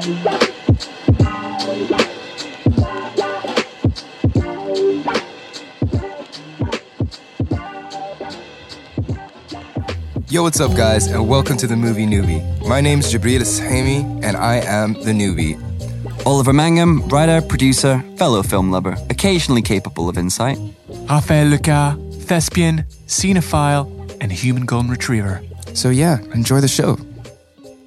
Yo, what's up, guys, and welcome to the Movie Newbie. My name's Jabriel Sahimi, and I am the newbie. Oliver Mangham, writer, producer, fellow film lover, occasionally capable of insight. Raphael Lecat, thespian, cinephile, and human golden retriever. So, yeah, enjoy the show.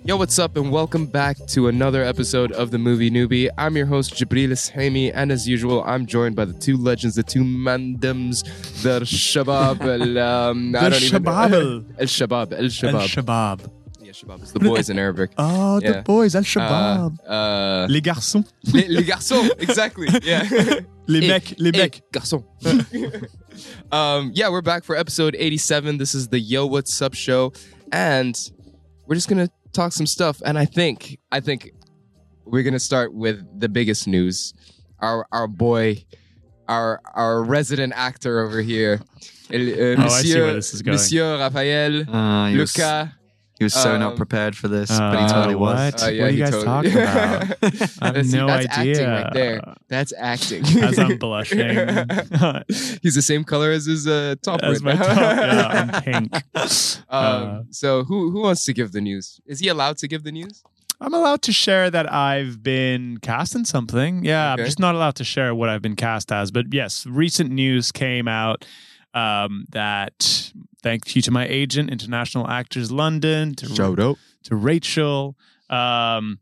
Yo, what's up, and welcome back to another episode of the Movie Newbie. I'm your host, Jabriel Hami, and as usual, I'm joined by the two legends, the two mandams, the Shabab. El, um, I don't even- Shabab. El Shabab. El Shabab. Shabab. yeah, Shabab is the boys in Arabic. Oh, Yeah. the boys, Al Uh, Shabab. uh, les garçons. les, les garçons, exactly. Yeah. Les Eh, mecs, les eh, mecs. garçon. um, yeah, we're back for episode 87. This is the Yo What's Up show, and we're just gonna talk some stuff. And I think, I think we're gonna start with the biggest news. Our our boy, our our resident actor over here, El- uh, Oh, I see Monsieur where this is going. Monsieur Raphael Uh, he, was, Lecat. He was so um, not prepared for this, but he Uh, totally what? was. Uh, What are he you guys totally- talking about? I have See, no that's idea. acting right there. That's acting. As I'm blushing. He's the same color as his uh, top As right my now. top, yeah, I'm pink. Um, Uh, so who who wants to give the news? Is he allowed to give the news? I'm allowed to share that I've been cast in something. Yeah, Okay. I'm just not allowed to share what I've been cast as. But yes, recent news came out um, that thank you to my agent, International Actors London, to, up. to Rachel, um,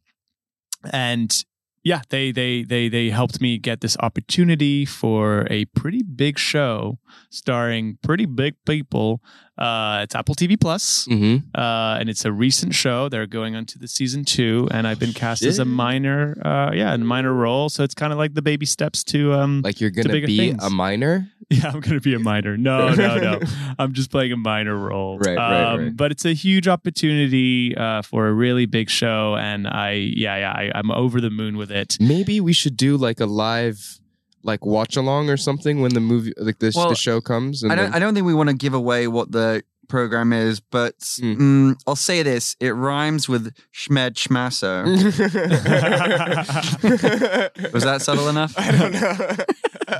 and yeah, they they they they helped me get this opportunity for a pretty big show starring pretty big people. Uh, it's Apple TV Plus Mm-hmm. uh, and it's a recent show. They're going on to the season two, and I've been cast as a minor, uh, yeah, in a minor role. So it's kind of like the baby steps to, um, Like you're gonna be things. a minor. yeah, I'm going to be a minor. No, no, no, I'm just playing a minor role. Right, right, um, right. But it's a huge opportunity uh, for a really big show, and I, yeah, yeah, I, I'm over the moon with it. Maybe we should do like a live, like watch along or something when the movie, like this, Well, the show comes. And I don't. then- I don't think we want to give away what the program is, but Mm. mm, I'll say this: it rhymes with Schmed Schmasso. Was that subtle enough? I don't know.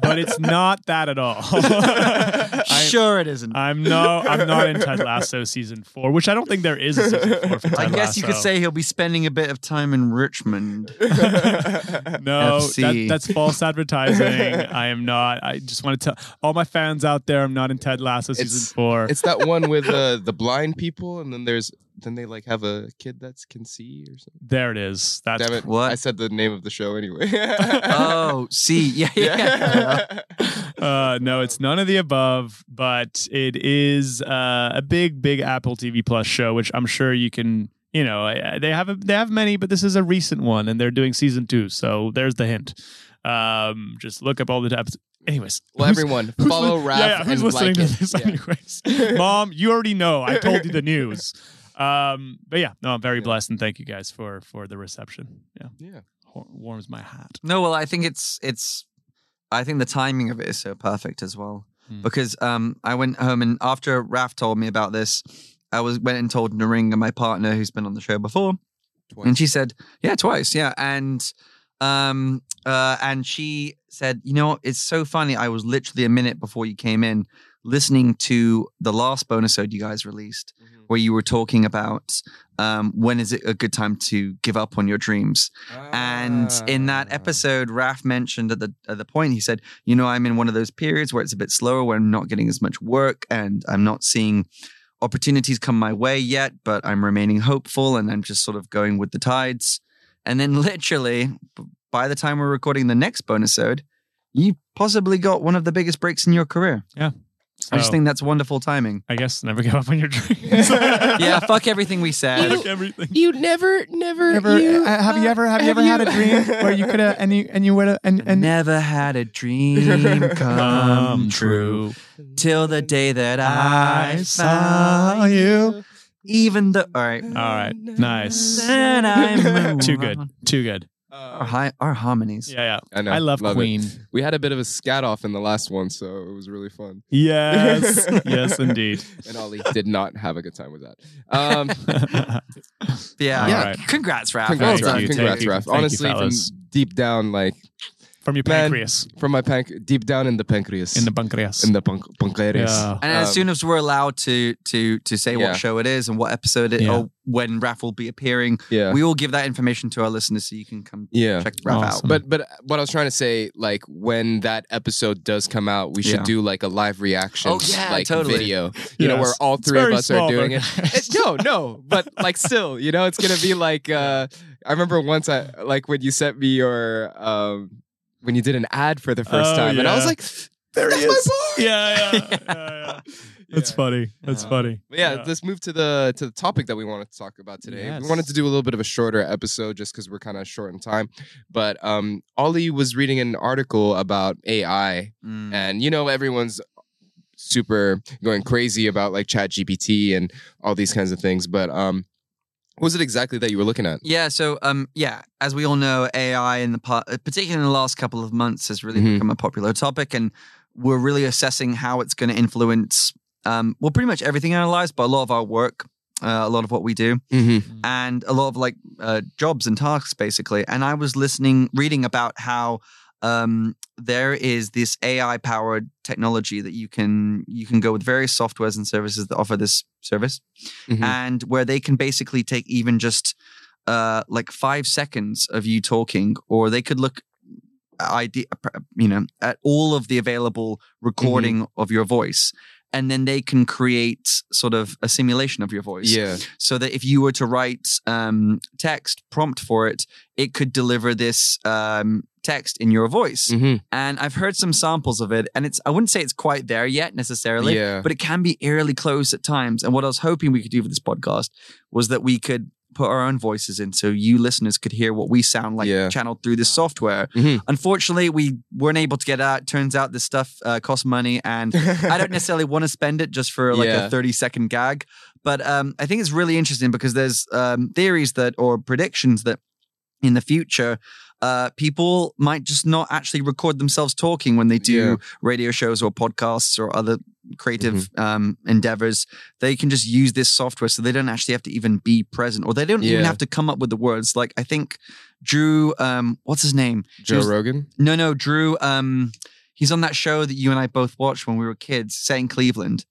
But it's not that at all. I- sure, it isn't. I'm no, I'm not in Ted Lasso season four, which I don't think there is a season four for Ted I guess you could say he'll be spending a bit of time in Richmond. No, that, that's false advertising. I am not. I just want to tell all my fans out there, I'm not in Ted Lasso season It's- four. It's that one with uh, the blind people, and then there's then they like have a kid that can see or something. there it is. That's Damn it! What? I said the name of the show anyway. oh, see, yeah, yeah. uh, no, it's none of the above, but it is uh, a big, big Apple TV Plus show, which I'm sure you can. You know, uh, they have a, they have many, but this is a recent one, and they're doing season two. So there's the hint. Um, just look up all the episodes. Anyways, well, who's- everyone who's follow li- Raph yeah, yeah, who's and listening like to this Yeah. anyways? Mom, you already know. I told you the news. Um, but yeah, no, I'm very Yeah. blessed and thank you guys for for the reception. Yeah, Yeah. Wa- warms my heart. No, well, I think it's it's. I think the timing of it is so perfect as well Hmm. because um, I went home and after Raf told me about this, I was went and told Naringa, my partner, who's been on the show before, and she said, "Yeah, twice, yeah," and um, uh, and she said, "You know, it's so funny. I was literally a minute before you came in." Listening to the last bonus ode you guys released, Mhm. where you were talking about um, when is it a good time to give up on your dreams, and in that Ah. episode, Raf mentioned at the at the point, he said, "You know, I'm in one of those periods where it's a bit slower, where I'm not getting as much work, and I'm not seeing opportunities come my way yet, but I'm remaining hopeful, and I'm just sort of going with the tides." And then, literally, by the time we're recording the next bonus ode, you possibly got one of the biggest breaks in your career. Yeah. I just think that's wonderful timing. I guess never give up on your dreams. Yeah, fuck everything we said. Fuck everything. You never, never, Ever, you, uh, have you ever have you ever had a dream where you could have and you and you would have and and Never had a dream come true till the day that I saw you. Even though, all right, All right, nice. then I move Too good, on. too good. Our, hi- our harmonies. Yeah, yeah. I know. I love, it. Queen. We had a bit of a scat off in the last one, so it was really fun. Yes, yes, indeed. And Ollie did not have a good time with that. Um, Yeah. All yeah. right. Congrats, Raph. congrats, Thank Raph. Congrats, thank you, Raph. thank you, Honestly, from deep down, like From your Man, pancreas. from my panc, deep down in the pancreas, In the pancreas. in the panc- pancreas. Yeah. And as Um, soon as we're allowed to to to say Yeah. what show it is and what episode it Yeah. or when Raph will be appearing, yeah, we will give that information to our listeners so you can come yeah. check Raph Awesome. But but what I was trying to say, like when that episode does come out, we should Yeah. do like a live reaction, Oh, yeah, like totally. video. You know, Yes. where all It's three of very us small, are doing it. but- It- No, no, but like still, you know, it's gonna be like. uh I remember once I like when you sent me your um when you did an ad for the first Oh, time, and I was like, There "That's he my is. boy!" Yeah, yeah, yeah, yeah. That's Yeah. funny. That's Yeah. funny. But yeah, let's move to the to the topic that we wanted to talk about today. Yes. We wanted to do a little bit of a shorter episode just because we're kind of short in time. But um, Ollie was reading an article about AI, Mm. and you know everyone's super going crazy about like Chat GPT and all these kinds of things. But um, what was it exactly that you were looking at? Yeah, so um, yeah, as we all know, AI in the part, particularly in the last couple of months, has really Mhm. become a popular topic, and we're really assessing how it's going to influence, um, well, pretty much everything in our lives, but a lot of our work, uh, a lot of what we do, Mm-hmm. and a lot of like uh, jobs and tasks, basically. And I was listening, reading about how um, there is this AI powered technology that you can you can go with various softwares and services that offer this service Mhm. and where they can basically take even just uh, like five seconds of you talking, or they could look idea, you know, at all of the available recording of your voice, and then they can create sort of a simulation of your voice. Yeah. So that if you were to write um, text prompt for it, it could deliver this um, text in your voice. hmm And I've heard some samples of it, and it's I wouldn't say it's quite there yet necessarily, Yeah. but it can be eerily close at times. And what I was hoping we could do for this podcast was that we could put our own voices in so you listeners could hear what we sound like Yeah. channeled through this software. Mhm. Unfortunately, we weren't able to get out. Turns out this stuff uh, costs money, and I don't necessarily want to spend it just for like Yeah. a 30 second gag. But um, I think it's really interesting because there's um, theories that or predictions that in the future, uh, people might just not actually record themselves talking when they do Yeah. radio shows or podcasts or other creative Mm-hmm. um, endeavors. They can just use this software so they don't actually have to even be present or they don't even have to come up with the words. Like I think Drew, um, what's his name? Joe Rogan. No, no, Drew. Um, he's on that show that you and I both watched when we were kids, Set in Cleveland.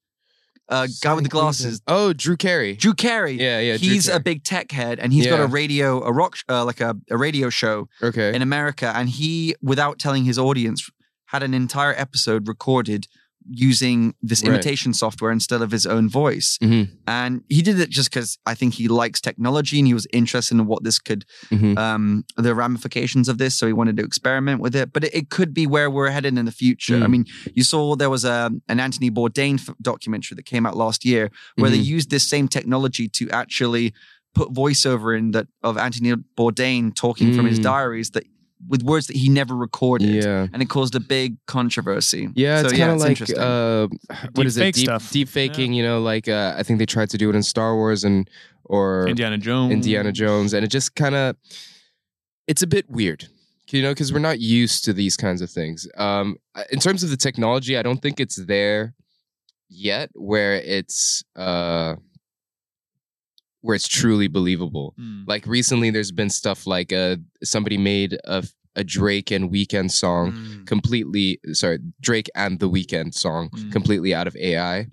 Uh, guy with the glasses. Oh, Drew Carey. Drew Carey. Yeah, yeah. Drew He's a big tech head, and he's got a radio, a rock, sh- uh, like a, a radio show Okay. in America. And he, without telling his audience, had an entire episode recorded using this Right. imitation software instead of his own voice. Mhm. And he did it just because I think he likes technology and he was interested in what this could, Mhm. um, the ramifications of this. So he wanted to experiment with it. But it, it could be where we're headed in the future. I Mm. mean, you saw there was a, an Anthony Bourdain f- documentary that came out last year where they Mhm. used this same technology to actually put voiceover in that of Anthony Bourdain talking from his Mm. diaries that with words that he never recorded. Yeah. And it caused a big controversy. Yeah, So, it's yeah, kind of it's like interesting. uh, what is it? fake Deep, stuff. deep faking. You know, like uh, I think they tried to do it in Star Wars and or Indiana Jones. Indiana Jones, and it just kind of it's a bit weird, you know, because we're not used to these kinds of things. Um, in terms of the technology, I don't think it's there yet, where it's uh, where it's truly believable. Mm. Like recently, there's been stuff like uh, somebody made a a Drake and Weeknd song Mm. completely sorry drake and the Weeknd song Mm. completely out of ai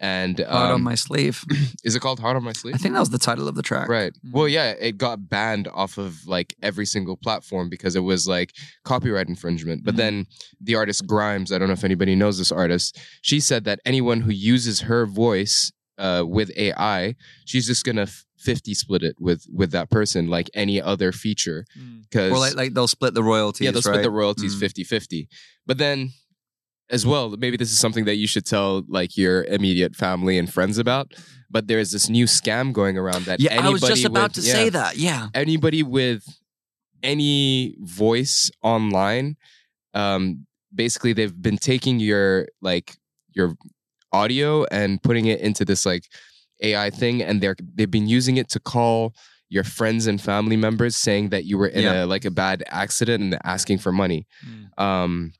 and Hard on um, my sleeve. is it called heart on my sleeve I think that was the title of the track. right well yeah it got banned off of like every single platform because it was like copyright infringement but Mhm. then the artist grimes i don't know if anybody knows this artist she said that anyone who uses her voice uh, with ai she's just gonna 50 split it with with that person like any other feature Mm. because Or like, like they'll split the royalties. yeah, they'll split the royalties Mm. 50 50. But then, as well, maybe this is something that you should tell like your immediate family and friends about. But there's this new scam going around that Yeah, I anybody was just about with, to yeah, say that. Yeah. Anybody with any voice online, um, basically they've been taking your like your audio and putting it into this like AI thing, and they're they've been using it to call your friends and family members saying that you were in Yeah. a like a bad accident and asking for money. Mm. Um,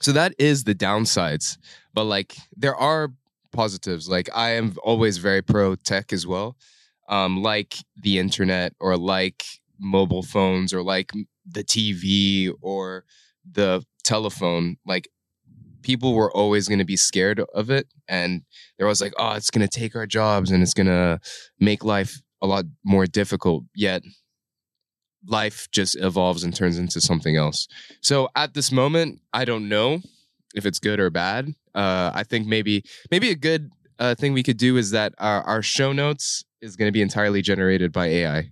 so that is the downsides, but like there are positives. Like I am always very pro tech as well, um, like the internet or like mobile phones or like the TV or the telephone. Like people were always going to be scared of it, and they're always like, oh, it's going to take our jobs and it's going to make life a lot more difficult. Yet life just evolves and turns into something else. So at this moment, I don't know if it's good or bad. Uh, I think maybe maybe a good uh, thing we could do is that our, our show notes is going to be entirely generated by AI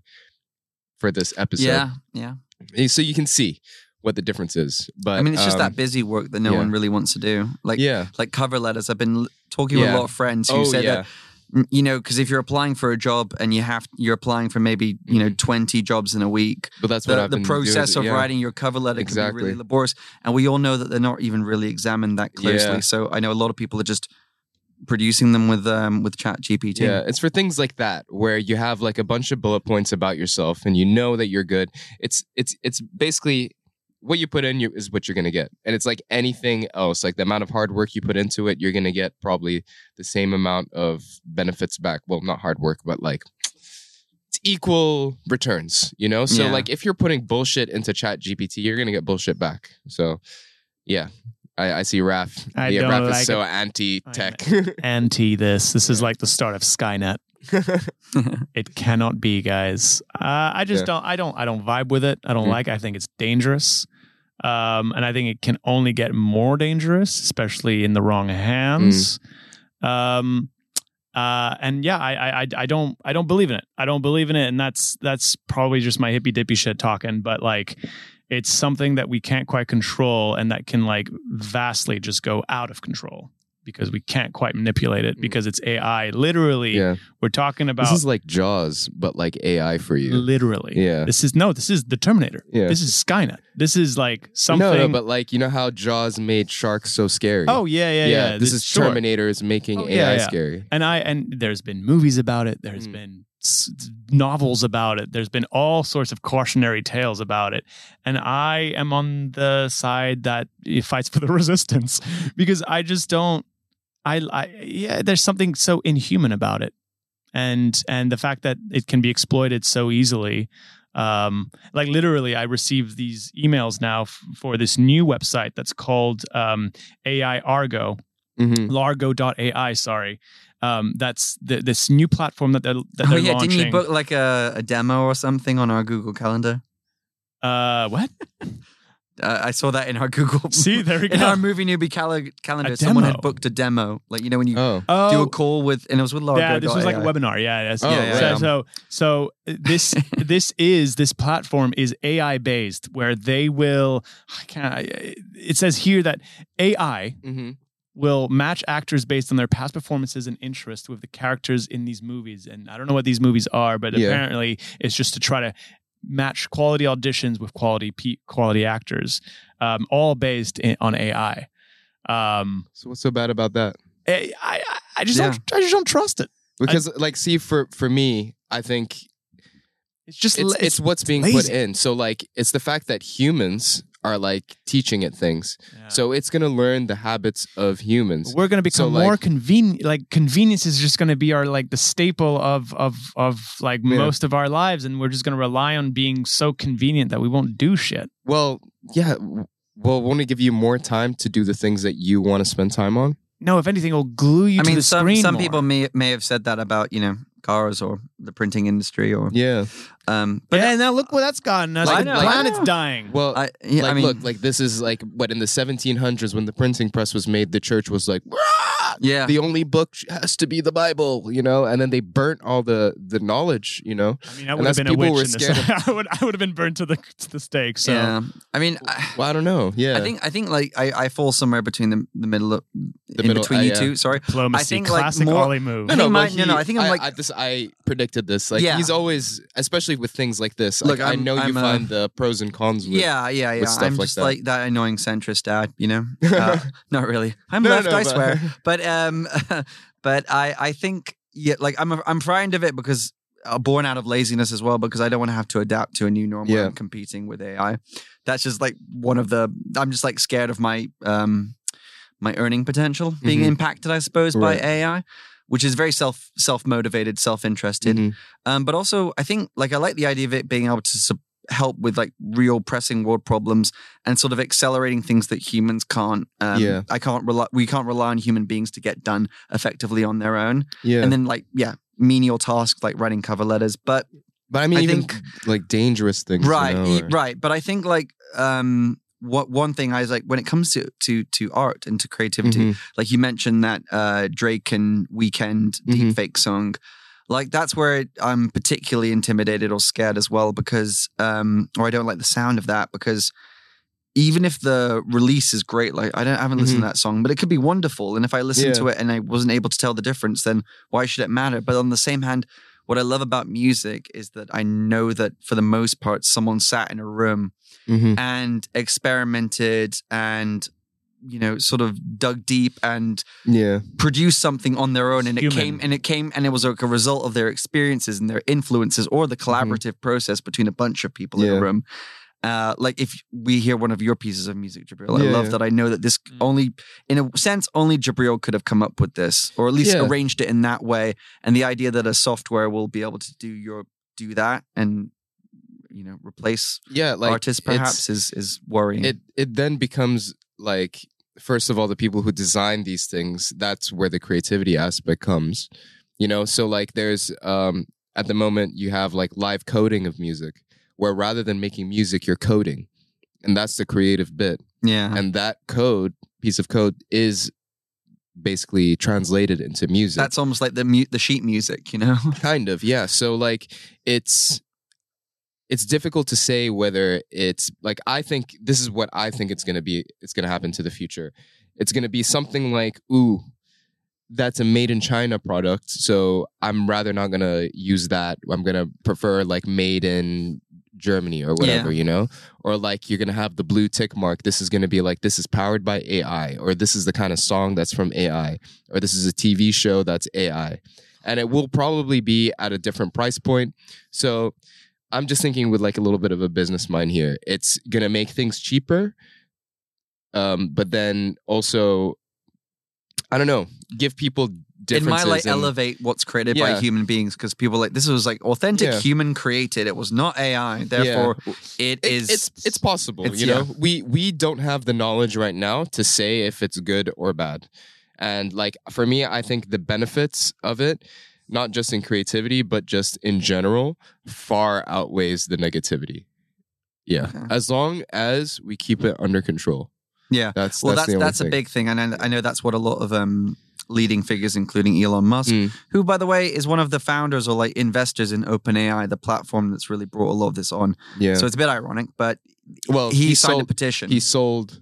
for this episode. Yeah, yeah. So you can see what the difference is. But I mean, it's just um, that busy work that no yeah. one really wants to do. Like, yeah. like cover letters. I've been talking with a lot of friends who Oh said yeah. that you know because if you're applying for a job and you have you're applying for maybe you know 20 jobs in a week But that's what the, the doing process is- of yeah. writing your cover letter can be Exactly. really laborious and we all know that they're not even really examined that closely Yeah. so i know a lot of people are just producing them with um with chat gpt Yeah, it's for things like that where you have like a bunch of bullet points about yourself and you know that you're good. It's it's it's basically what you put in you is what you're gonna get, and it's like anything else. Like the amount of hard work you put into it, you're gonna get probably the same amount of benefits back. Well, not hard work, but like it's equal returns. You know, so Yeah. like if you're putting bullshit into Chat GPT, you're gonna get bullshit back. So yeah. I, I see Raph. I yeah, Raph like is so anti-tech. Anti this. This is like the start of Skynet. It cannot be, guys. Uh, I just Yeah. don't. I don't. I don't vibe with it. I don't Mm. like. it. I think it's dangerous, um, and I think it can only get more dangerous, especially in the wrong hands. Um, uh, and yeah, I, I, I- I don't, I don't believe in it. I don't believe in it, and that's that's probably just my hippy dippy shit talking. But like, it's something that we can't quite control, and that can like vastly just go out of control because we can't quite manipulate it Mm. because it's AI. Literally, yeah. we're talking about This is like Jaws, but like AI for you. literally. Yeah. This is no. This is the Terminator. Yeah. This is Skynet. This is like something. No, no, but like you know how Jaws made sharks so scary. oh yeah, yeah, yeah. This is sure. Terminator is making Oh, AI yeah, yeah. scary. And I and there's been movies about it. There's Mm. been s- novels about it. There's been all sorts of cautionary tales about it. And I am on the side that it fights for the resistance because I just don't. I, I yeah. There's something so inhuman about it, and and the fact that it can be exploited so easily. Um, like literally, I receive these emails now f- for this new website that's called um, AI Argo, Mm-hmm. largo.ai sorry um that's the, this new platform that they're that oh they're yeah launching didn't you book like a, a demo or something on our google calendar uh what uh, i saw that in our google see there we go. in our movie newbie cal- calendar A someone had booked a demo like you know when you Oh, do oh a call with and it was with Laura. yeah this was like a webinar yeah yes. Oh, Yeah, so, yeah. so so this this is this platform is ai based where they will i can't I- it says here that ai mm-hmm. will match actors based on their past performances and interest with the characters in these movies. And I don't know what these movies are, but Yeah. apparently it's just to try to match quality auditions with quality pe- quality actors, um, all based in, on AI. Um, so what's so bad about that? I, I, I just Yeah. don't I just don't trust it. Because like, see, for for me, I think It's just it's la- it's what's being put in. So like, it's the fact that humans are like teaching it things. Yeah. So it's gonna learn the habits of humans. we're going to become like- more convenient. Like convenience is just going to be our like the staple of of of like Yeah. most of our lives, and we're just going to rely on being so convenient that we won't do shit. Well, yeah. w- Well, won't it give you more time to do the things that you want to spend time on? No, if anything, it'll glue you I to mean, the some screen. some more. people may may have said that about you know cars or the printing industry or Yeah. um. But But yeah, now look where that's gotten us. Like- the I know, I planet's know. dying. Well, I, yeah, like I mean, look, like this is like what in the 1700s when the printing press was made, the church was like, "Rah! yeah. the only book has to be the Bible, you know, and then they burnt all the the knowledge, you know. I mean, I would have been a witch were in this. I would I would have been burned to the to the stake. So yeah. I mean, I, Well, I don't know. Yeah, I think I think like I, I fall somewhere between the the middle of The in middle- between uh, you yeah. two. Sorry. diplomacy, I think, like, classic more- Ollie move. I think but my- no, no, I think I'm like- I, this. I predicted this. Like Yeah. he's always, especially with things like this. Look, like, I I'm- know you I'm, uh, find the pros and cons. With, Yeah, yeah, yeah. stuff I'm like just that. like that annoying centrist dad, you know. Uh, not really. I'm No, left, no, I but- swear. But um, but I I think yeah, like I'm I'm frightened of it because uh, born out of laziness as well because I don't want to have to adapt to a new normal Yeah. Competing with AI. That's just like one of the. I'm just like scared of my um my earning potential being Mhm. impacted, I suppose, Right. by AI, which is very self self motivated, self interested. Mhm. Um, but also, I think like I like the idea of it being able to sup- help with like real pressing world problems and sort of accelerating things that humans can't. Um, Yeah. I can't rely. We can't rely on human beings to get done effectively on their own. Yeah. And then like yeah, menial tasks like writing cover letters. But but I mean, I even think- like dangerous things. you right, know, e- or- right. But I think like um. What one thing I was like when it comes to to to art and to creativity, Mhm. like you mentioned that uh, Drake and Weeknd Mhm. deepfake song, like that's where I'm particularly intimidated or scared as well because, um, or I don't like the sound of that because even if the release is great, like I don't I haven't listened to that song, but it could be wonderful. And if I listened Mm-hmm. Yeah. to it and I wasn't able to tell the difference, then why should it matter? But on the same hand, what I love about music is that I know that for the most part, someone sat in a room Mhm. and experimented and you know sort of dug deep and Yeah. produce something on their own and it came and it came and it was like a result of their experiences and their influences or the collaborative process between a bunch of people in Mm-hmm. A room uh, like if we hear one of your pieces of music Jabriel I Yeah, love yeah. that I know that this Mm. only in a sense only Jabriel could have come up with this or at least Yeah. arranged it in that way and the idea that a software will be able to do your do that and you know replace Yeah. Like artists perhaps is is worrying it it then becomes like first of all the people who design these things that's where the creativity aspect comes you know? So like there's um at the moment you have like live coding of music where rather than making music you're coding and that's the creative bit. Yeah. And that code piece of code is basically translated into music. That's almost like the mu- the sheet music you know? Kind of yeah. So like it's it's difficult to say whether it's like i think this is what i think it's going to be it's going to happen to the future. It's going to be something like ooh that's a made in china product so i'm rather not going to use that. I'm going to prefer like made in germany or whatever you know? Or like you're going to have the blue tick mark. This is going to be like this is powered by ai or this is the kind of song that's from ai or this is a tv show that's ai and it will probably be at a different price point. So I'm just thinking with like a little bit of a business mind here. It's gonna make things cheaper, um, but then also, I don't know, give people it differences. might like in- elevate what's created by human beings because people like this was like authentic Yeah. human created it was not ai therefore it It- is it's it's possible, it's- you know. yeah. We we don't have the knowledge right now to say if it's good or bad. And like for me, I think the benefits of it, not just in creativity, but just in general, far outweighs the negativity. Yeah. Okay. As long as we keep it under control. yeah That's well that's that's the that's, a big thing and I, I know that's what a lot of um leading figures including elon musk Mm. who by the way is one of the founders or like investors in openai the platform that's really brought a lot of this on Yeah. so it's a bit ironic but well, he, he, signed a petition he sold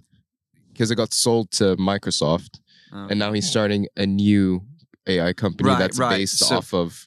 because it got sold to Microsoft Oh. and now he's starting a new AI company Right, that's right. based So- off of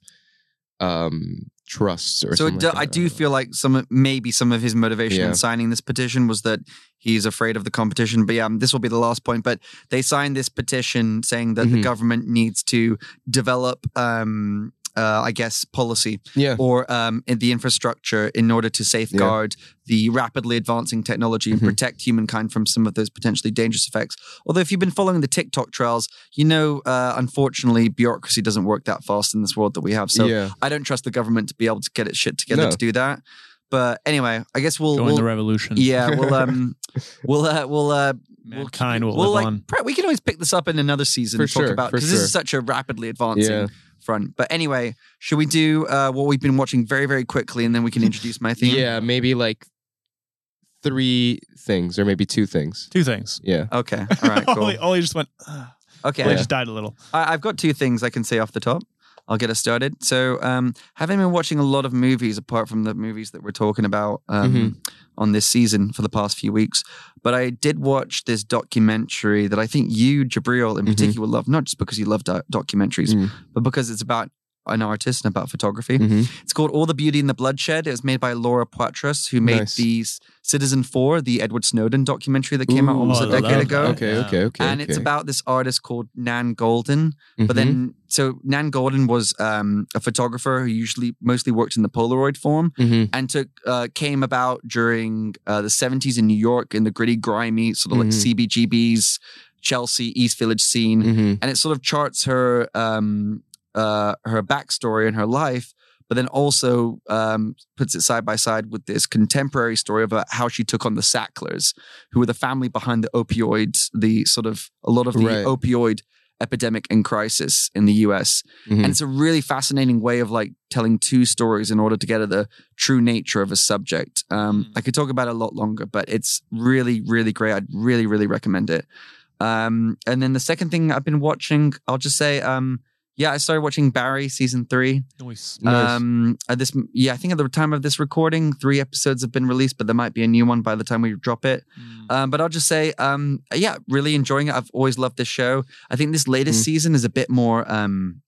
um trusts or so do, like I that. do feel like some maybe some of his motivation Yeah. in signing this petition was that he's afraid of the competition. But yeah, this will be the last point. But they signed this petition saying that the Mhm. government needs to develop, um, uh, I guess, policy yeah or um, in the infrastructure in order to safeguard the rapidly advancing technology and Mhm. protect humankind from some of those potentially dangerous effects. Although, if you've been following the TikTok trials, you know, uh, unfortunately, bureaucracy doesn't work that fast in this world that we have. So yeah I don't trust the government to be able to get its shit together No. to do that. But anyway, I guess we'll, Join we'll the revolution. yeah, we'll um, we'll uh, we'll uh, Mankind will we'll live like on. pre- we can always pick this up in another season For and talk about for because this is such a rapidly advancing Yeah. Front. But anyway, should we do uh, what we've been watching very very quickly and then we can introduce my theme? yeah maybe like three things or maybe two things Two things. yeah Okay. All right. Cool. Ollie, Ollie just went. "Ugh." Okay. Ollie just died a little. I, I've got two things I can say off the top. I'll get us started. So, um, having been watching a lot of movies apart from the movies that we're talking about um, Mhm. on this season for the past few weeks, but I did watch this documentary that I think you, Jabriel, in Mhm. particular, love, not just because you love do- documentaries, Mm. but because it's about an artist and about photography. Mhm. It's called All the Beauty in the Bloodshed. It was made by Laura Poitras, who made Nice. the Citizen 4, the Edward Snowden documentary that came out Ooh, almost a decade ago. that. Okay, Yeah. okay, okay. and it's about this artist called Nan Goldin. But Mhm. then, so Nan Goldin was um, a photographer who usually mostly worked in the Polaroid form Mhm. and took uh, came about during uh, the 70s in New York in the gritty, grimy, sort of like Mhm. CBGB's Chelsea East Village scene Mhm. and it sort of charts her um uh her backstory and her life but then also um, puts it side by side with this contemporary story of uh, how she took on the Sacklers, who were the family behind the opioids, the sort of a lot of the Right. opioid epidemic and crisis in the U.S. Mhm. And it's a really fascinating way of like telling two stories in order to get at the true nature of a subject. Um, Mm. I could talk about it a lot longer, but it's really, really great. I'd really, really recommend it. Um, and then the second thing I've been watching, I'll just say, um, yeah, I started watching Barry season three. Nice. Nice. Um, at this, yeah, I think at the time of this recording, three episodes have been released, but there might be a new one by the time we drop it. Mm. Um, but I'll just say, um, yeah, really enjoying it. I've always loved this show. I think this latest Mm. season is a bit more, um,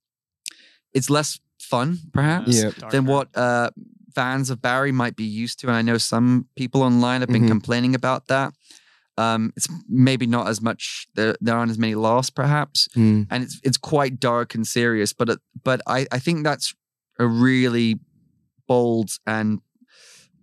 it's less fun, perhaps, Yeah. than what uh, fans of Barry might be used to. And I know some people online have been Mhm. complaining about that. Um, it's maybe not as much. There, there aren't as many laughs, perhaps, Mm. and it's it's quite dark and serious. But it, but I I think that's a really bold and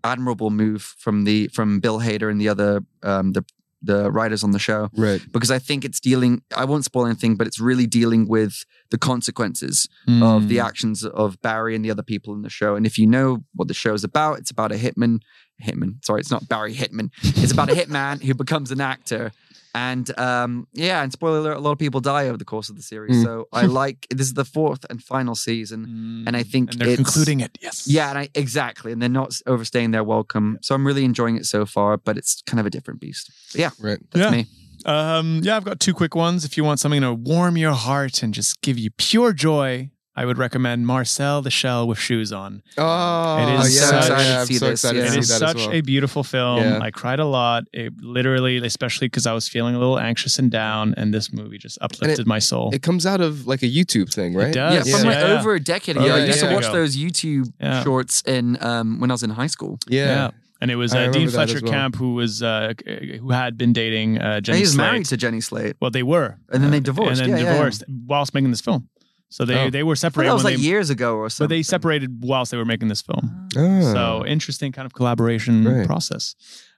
admirable move from the from Bill Hader and the other um, the the writers on the show Right. because I think it's dealing. I won't spoil anything, but it's really dealing with the consequences Mm. of the actions of Barry and the other people in the show. And if you know what the show is about, it's about a hitman. Hitman. Sorry, it's not Barry Hitman. It's about a hitman who becomes an actor. And um, yeah, and spoiler alert, a lot of people die over the course of the series. Mm. So I like this is the fourth and final season. and I think and they're it's- concluding it. Yes. Yeah, and I exactly, and they're not overstaying their welcome. So I'm really enjoying it so far, but it's kind of a different beast. But yeah, Right. that's Yeah. me. Um, yeah, I've got two quick ones. If you want something to warm your heart and just give you pure joy, I would recommend Marcel the Shell with Shoes on. Oh, It is yeah, so excited to yeah, I'm see so this, excited yeah. to It see is that such well. a beautiful film. Yeah. I cried a lot. It literally, especially because I was feeling a little anxious and down, and this movie just uplifted my soul. It comes out of like a YouTube thing, right? does. Yeah, Yes. from like Yeah, yeah. over a decade Over ago. a I used to decade watch those YouTube Yeah. shorts in um, when I was in high school. Yeah. yeah. And it was uh, Dean Fleischer as well. Camp who was uh, who had been dating uh, Jenny he was Slate. married to Jenny Slate. Well, they were, And then they Uh, divorced. and then Yeah, yeah, yeah. divorced whilst making this film. So they Oh. they were separated that was when like they, years ago or but something. they separated whilst they were making this film. Ah. So interesting kind of collaboration Right. process.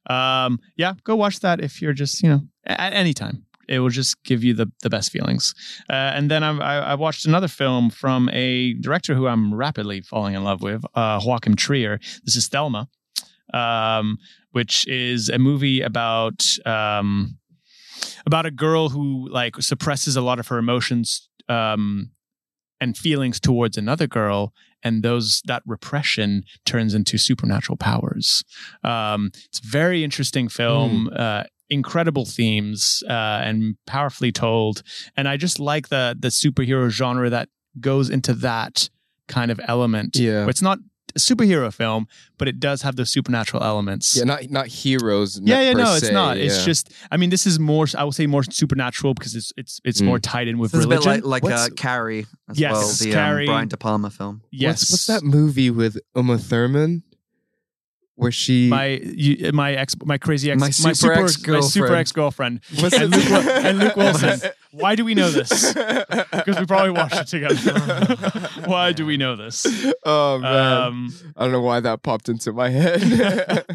Um, yeah, go watch that if you're just you know at any time. It will just give you the the best feelings. Uh, and then I'm, I, I watched another film from a director who I'm rapidly falling in love with, uh, Joachim Trier. This is Thelma, um, which is a movie about um, about a girl who like suppresses a lot of her emotions um, and feelings towards another girl and those that repression turns into supernatural powers. Um, it's a very interesting film uh, incredible themes uh, and powerfully told. And i just like the the superhero genre that goes into that kind of element. Yeah. It's not superhero film but it does have those supernatural elements Yeah, not not heroes. yeah, yeah, per no, it's se, not. It's just, I mean, this is more. I would say more supernatural because it's it's it's Mm. more tied in with So it's a bit religion. like like uh, Carrie as Yes, well, the Carrie. Um, Brian De Palma film. yes, What's, what's that movie with Uma Thurman? Where she My you, my ex, my crazy ex, My my super super, my ex-girlfriend. super ex girlfriend, and Luke, Wil- and Luke Wilson. Why do we know this? Because we probably watched it together. Why do we know this? oh man, Um, I don't know why that popped into my head.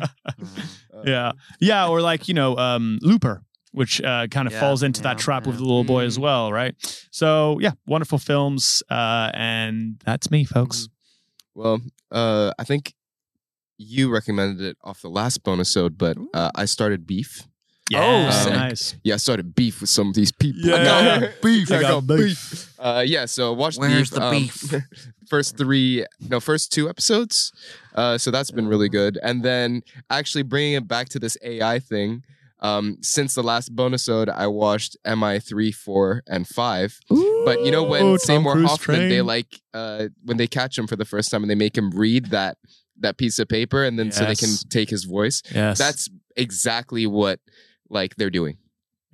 yeah, yeah, or like you know, um, Looper, which uh, kind of Yeah, falls into that yeah, trap with the little boy as Mm. well, right? So yeah, wonderful films, uh, and that's me, folks. well, uh, I think you recommended it off the last bonus ode, but uh, I started beef. Yeah, sick. nice. Yeah, I started beef with some of these people. Yeah. I got beef. I I, got got, beef. Uh, yeah, so watch Where's beef. the um, beef? first three, no, first two episodes. Uh, so that's been really good. And then actually bringing it back to this AI thing. Um, since the last bonus ode, I watched MI three, four, and five. But you know when Seymour Cruise Hoffman, they like uh, when they catch him for the first time and they make him read that that piece of paper, and then so they can take his voice. Yes, That's exactly what like they're doing.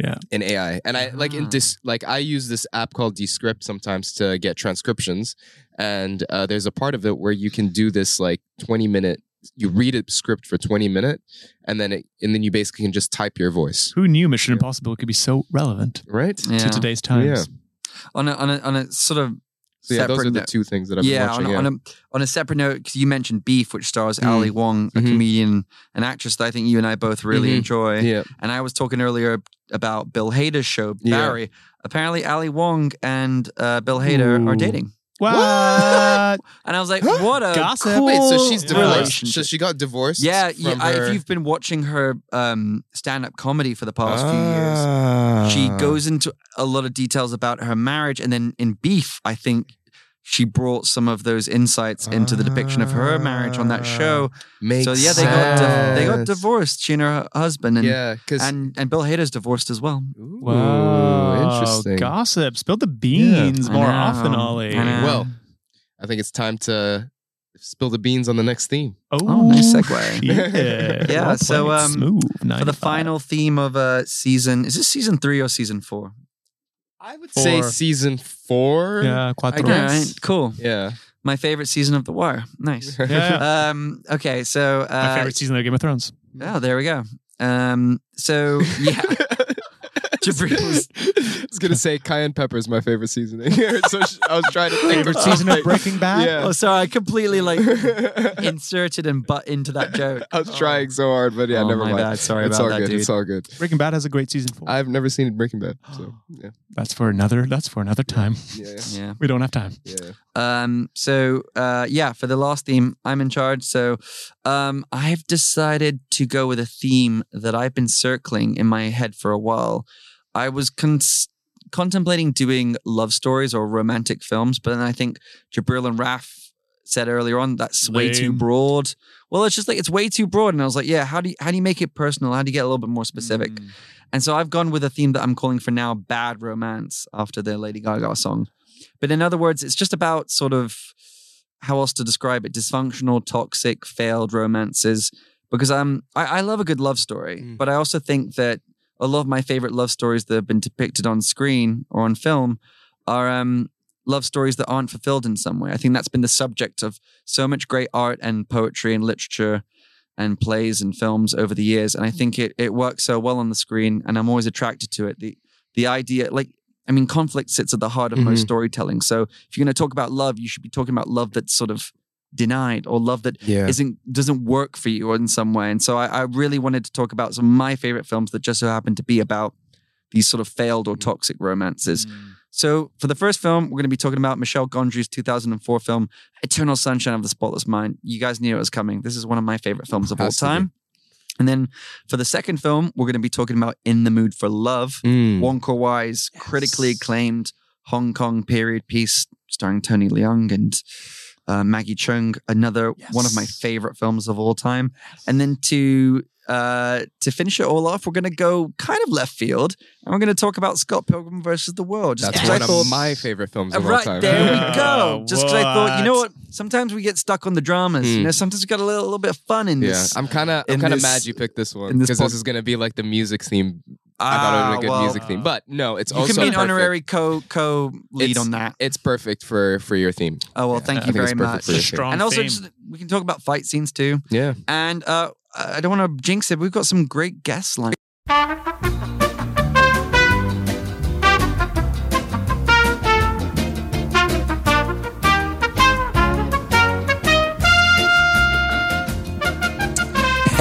Yeah. in AI, and I like in Ah. this like I use this app called Descript sometimes to get transcriptions, and uh, there's a part of it where you can do this like 20 minute. You read a script for 20 minute, and then it, and then you basically can just type your voice, Who knew Mission Impossible could be so relevant right? to today's times? Yeah. On a on a on a sort of So yeah, those are the note- two things that I've yeah, been watching. on, yeah. on a on a separate note, because you mentioned Beef, which stars Mm. Ali Wong, a Mhm. comedian, an actress that I think you and I both really Mhm. enjoy. yeah. And I was talking earlier about Bill Hader's show, Yeah. Barry. Apparently, Ali Wong and uh, Bill Hader are dating, What? and I was like, "What a Gossip. cool Wait, so she's Yeah. divorced. relationship." So she got divorced. yeah, yeah from I, her- if you've been watching her um, stand-up comedy for the past few years, Ah. she goes into a lot of details about her marriage, and then in Beef, I think she brought some of those insights into the depiction of her marriage on that show. Makes so yeah, they got di- they got divorced. She and her husband, and Yeah, because and and Bill Hader's divorced as well. Wow. interesting. Gossip. Spill the beans I more often, Ollie. I. Well, I think it's time to spill the beans on the next theme. Oh, oh nice segue. Yeah. Yeah, Well so, um, smooth. For the final theme of uh season, is this season three or season four? I would Four. say season four. Yeah, I cuatro. guess. All right, cool. Yeah. My favorite season of The Wire. Nice. Yeah. um. Okay. So. Uh, My favorite season of Game of Thrones. Oh, there we go. Um. So yeah. Jabriel was- I was gonna say cayenne pepper is my favorite seasoning. so sh- I was trying to think Favorite of season of something. Breaking Bad? Yeah. Oh, sorry. I completely like inserted and butt into that joke. I was trying so hard, but yeah, Oh, never my mind. bad. Sorry it's about all that, good. dude. It's all good. Breaking Bad has a great season four. I've never seen Breaking Bad, so yeah, that's for another. That's for another time. yeah, Yeah. We don't have time. yeah. Um, so uh, yeah, for the last theme, I'm in charge. So um, I've decided to go with a theme that I've been circling in my head for a while. I was cons- contemplating doing love stories or romantic films, but then I think Jabriel and Raf said earlier on that's way too broad. Well, it's just like it's way too broad, and I was like, yeah, how do you, how do you make it personal? How do you get a little bit more specific? Mm. And so I've gone with a theme that I'm calling for now bad romance after the Lady Gaga song. But in other words, it's just about sort of how else to describe it dysfunctional, toxic, failed romances. Because I'm, I, I love a good love story, Mm. but I also think that a lot of my favorite love stories that have been depicted on screen or on film are um, love stories that aren't fulfilled in some way. I think that's been the subject of so much great art and poetry and literature and plays and films over the years. And I think it it works so well on the screen and I'm always attracted to it. The the idea like I mean conflict sits at the heart of most Mhm. storytelling. So if you're gonna talk about love, you should be talking about love that's sort of denied or love that Yeah. not doesn't work for you in some way. And so I, I really wanted to talk about some of my favorite films that just so happen to be about these sort of failed or toxic romances. So for the first film, we're going to be talking about Michel Gondry's 2004 film Eternal Sunshine of the Spotless Mind. You guys knew it was coming. This is one of my favorite films of all Has to be. time. And then for the second film, we're going to be talking about In the Mood for Love, Mm. Wong Kar Wai's critically acclaimed Hong Kong period piece starring Tony Leung and uh, Maggie Cheung, another one of my favorite films of all time. And then to uh, to finish it all off, we're going to go kind of left field, and we're going to talk about Scott Pilgrim versus the World. Just That's one I thought, of my favorite films of all right time. there we go. Just because I thought, you know what? Sometimes we get stuck on the dramas. You Mm. know, sometimes we got a little, little bit of fun in Yeah, this. I'm kind of I'm kind of mad you picked this one in this because this, is gonna be like the music theme. I thought it would be a good Ah, well, music theme, but no, it's You also can be an perfect. honorary co co lead It's- on that. It's perfect for for your theme. Oh well, thank I you very much. for your Strong and also, just, we can talk about fight scenes too. Yeah. And uh, I don't want to jinx it. We've got some great guests lined.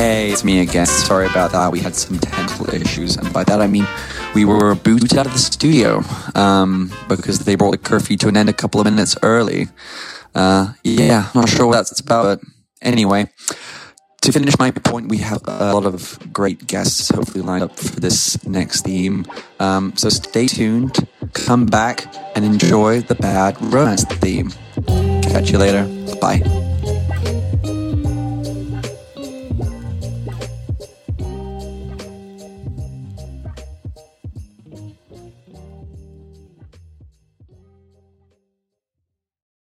Hey, it's me again. Sorry about that. We had some technical issues, and by that I mean we were booted out of the studio um, because they brought the curfew to an end a couple of minutes early. Uh, yeah, not sure what that's about, but anyway, to finish my point, we have a lot of great guests hopefully lined up for this next theme. Um, so stay tuned, come back, and enjoy the bad romance theme. Catch you later. Bye.